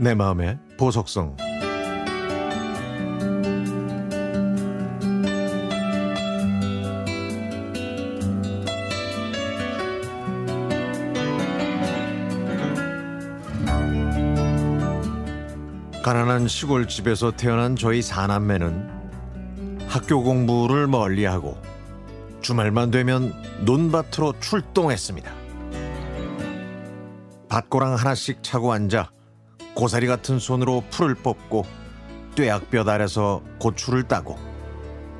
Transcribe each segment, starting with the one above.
내 마음의 보석성 가난한 시골집에서 태어난 저희 사남매는 학교 공부를 멀리하고 주말만 되면 논밭으로 출동했습니다. 밭고랑 하나씩 차고 앉아 고사리 같은 손으로 풀을 뽑고 뙤약볕 아래서 고추를 따고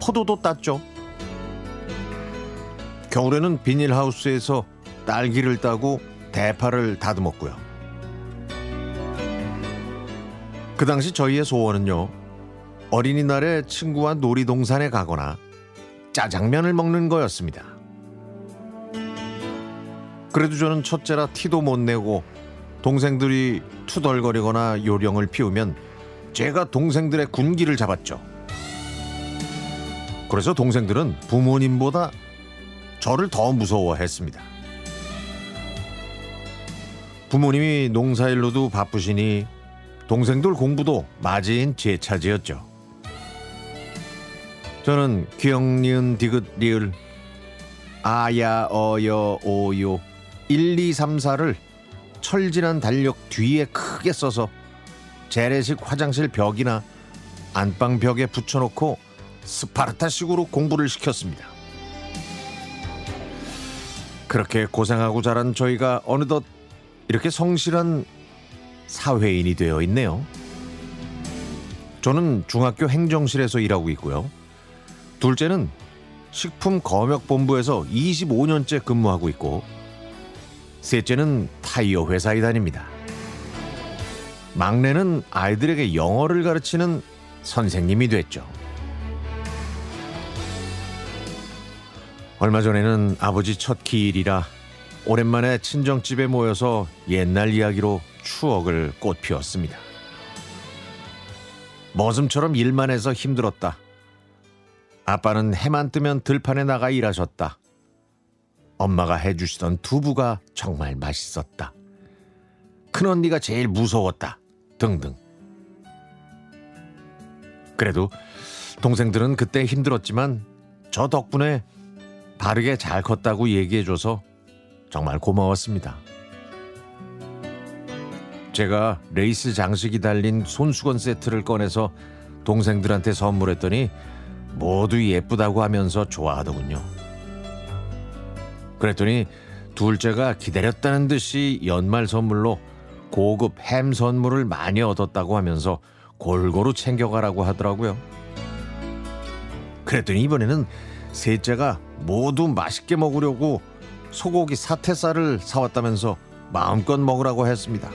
포도도 땄죠. 겨울에는 비닐하우스에서 딸기를 따고 대파를 다듬었고요. 그 당시 저희의 소원은요. 어린이날에 친구와 놀이동산에 가거나 짜장면을 먹는 거였습니다. 그래도 저는 첫째라 티도 못 내고 동생들이 투덜거리거나 요령을 피우면 제가 동생들의 군기를 잡았죠. 그래서 동생들은 부모님보다 저를 더 무서워했습니다. 부모님이 농사일로도 바쁘시니 동생들 공부도 맞이인 제 차지였죠. 저는 기억, 니은, 디귿, 리을, 아야, 어여, 오요, 1, 2, 3, 4를 철진한 달력 뒤에 크게 써서 재래식 화장실 벽이나 안방 벽에 붙여놓고 스파르타식으로 공부를 시켰습니다. 그렇게 고생하고 자란 저희가 어느덧 이렇게 성실한 사회인이 되어 있네요. 저는 중학교 행정실에서 일하고 있고요. 둘째는 식품 검역본부에서 25년째 근무하고 있고 셋째는 타이어 회사에 다닙니다. 막내는 아이들에게 영어를 가르치는 선생님이 됐죠. 얼마 전에는 아버지 첫 기일이라 오랜만에 친정집에 모여서 옛날 이야기로 추억을 꽃피웠습니다. 머슴처럼 일만 해서 힘들었다. 아빠는 해만 뜨면 들판에 나가 일하셨다. 엄마가 해주시던 두부가 정말 맛있었다. 큰언니가 제일 무서웠다. 등등. 그래도 동생들은 그때 힘들었지만 저 덕분에 바르게 잘 컸다고 얘기해줘서 정말 고마웠습니다. 제가 레이스 장식이 달린 손수건 세트를 꺼내서 동생들한테 선물했더니 모두 예쁘다고 하면서 좋아하더군요. 그랬더니 둘째가 기다렸다는 듯이 연말 선물로 고급 햄 선물을 많이 얻었다고 하면서 골고루 챙겨가라고 하더라고요. 그랬더니 이번에는 셋째가 모두 맛있게 먹으려고 소고기 사태살을 사왔다면서 마음껏 먹으라고 했습니다.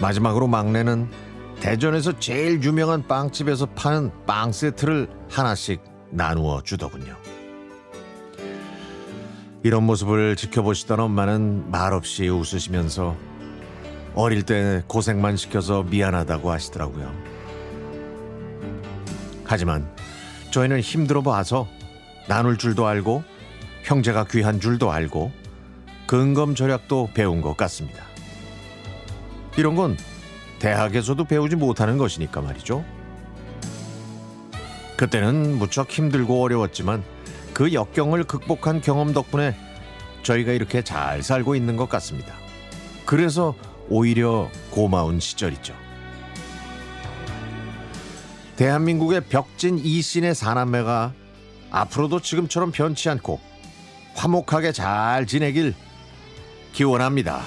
마지막으로 막내는 대전에서 제일 유명한 빵집에서 파는 빵 세트를 하나씩 나누어 주더군요. 이런 모습을 지켜보시던 엄마는 말없이 웃으시면서 어릴 때 고생만 시켜서 미안하다고 하시더라고요. 하지만 저희는 힘들어 봐서 나눌 줄도 알고 형제가 귀한 줄도 알고 근검 절약도 배운 것 같습니다. 이런 건 대학에서도 배우지 못하는 것이니까 말이죠. 그때는 무척 힘들고 어려웠지만 그 역경을 극복한 경험 덕분에 저희가 이렇게 잘 살고 있는 것 같습니다. 그래서 오히려 고마운 시절이죠. 대한민국의 벽진 이신의 사남매가 앞으로도 지금처럼 변치 않고 화목하게 잘 지내길 기원합니다.